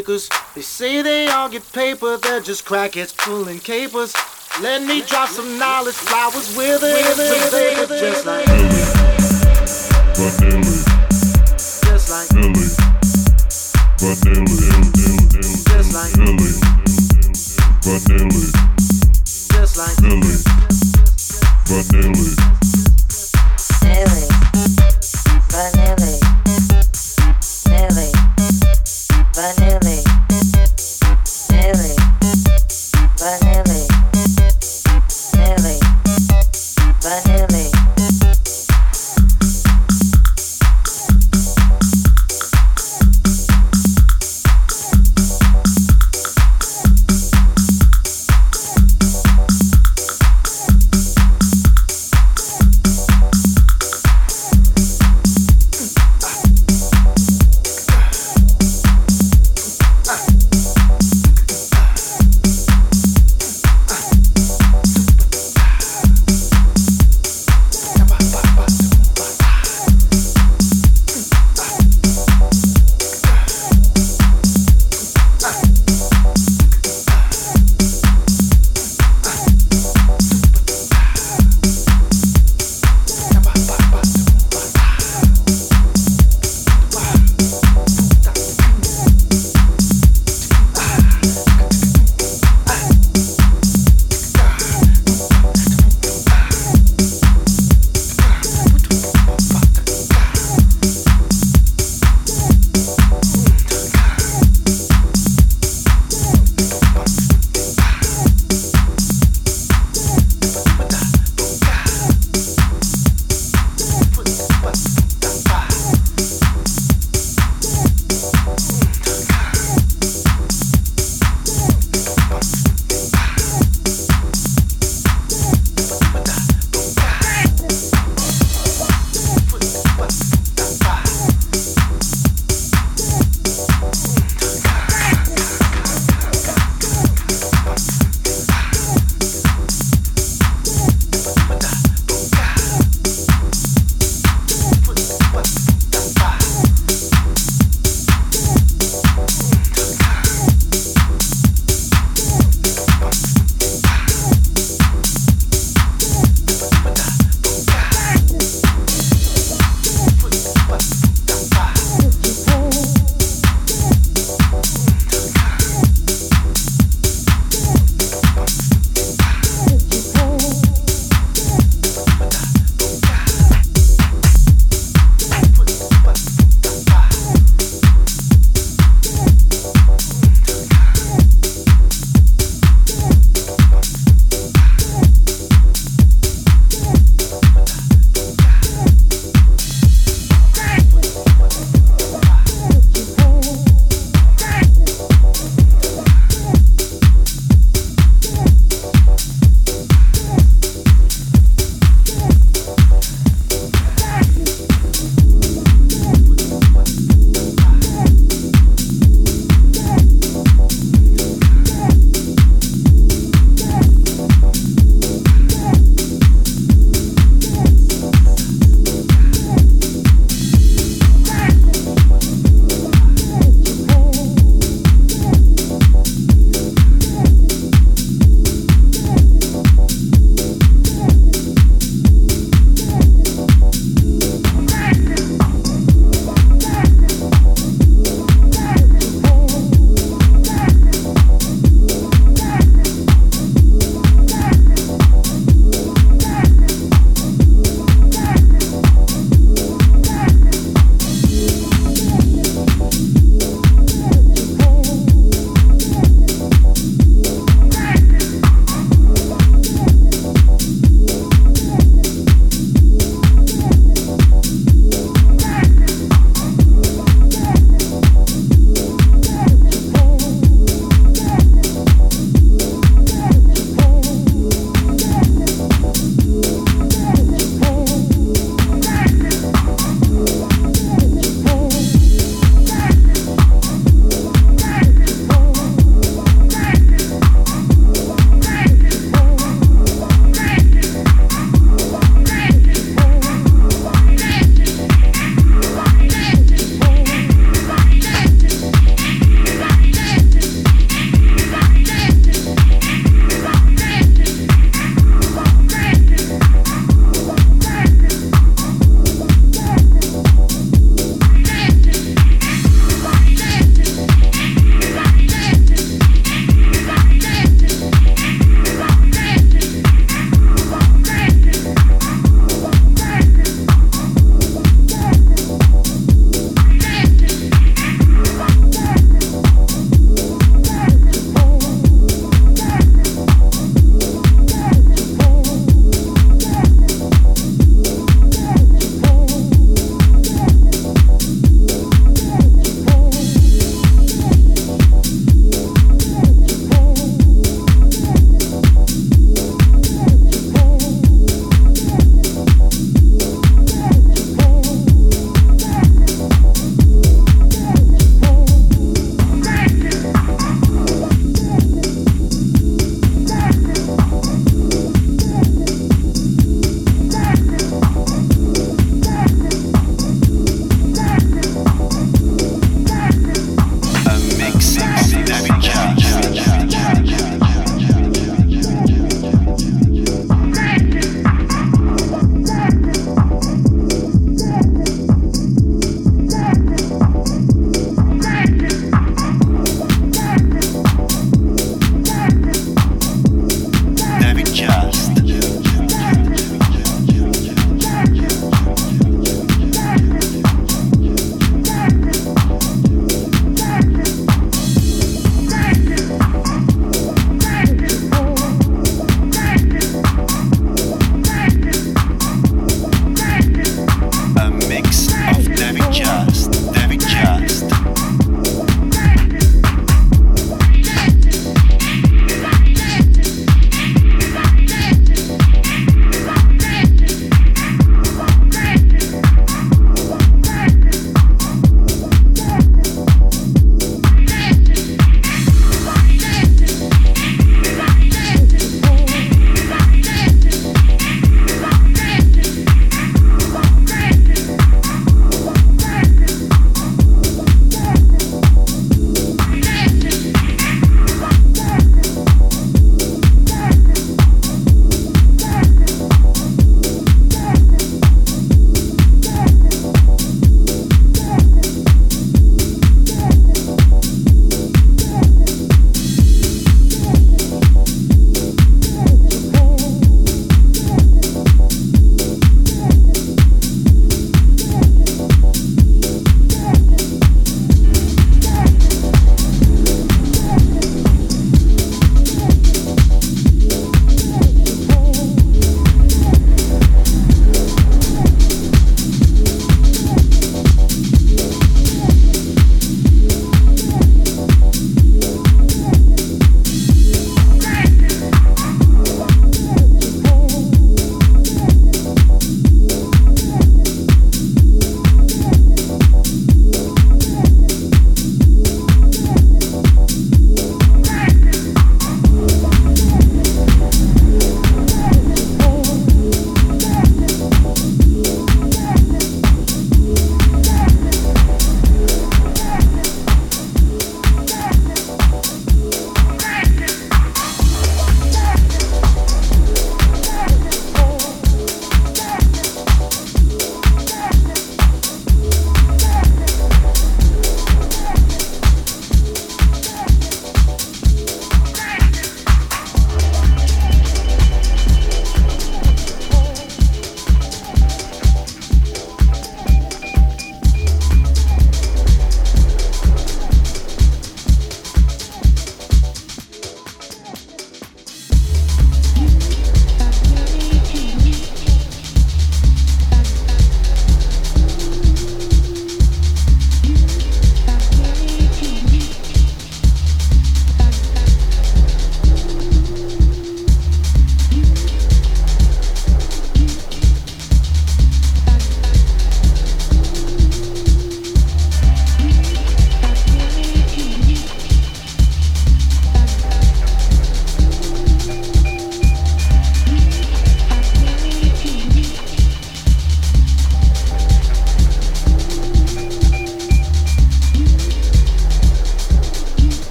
shakers. They say they all get paper, they're just crackheads pulling capers. Let me drop some knowledge, flowers with it, with it, just like Billy. Just like Billy. Just like Billy. Just like Billy. Vanilla.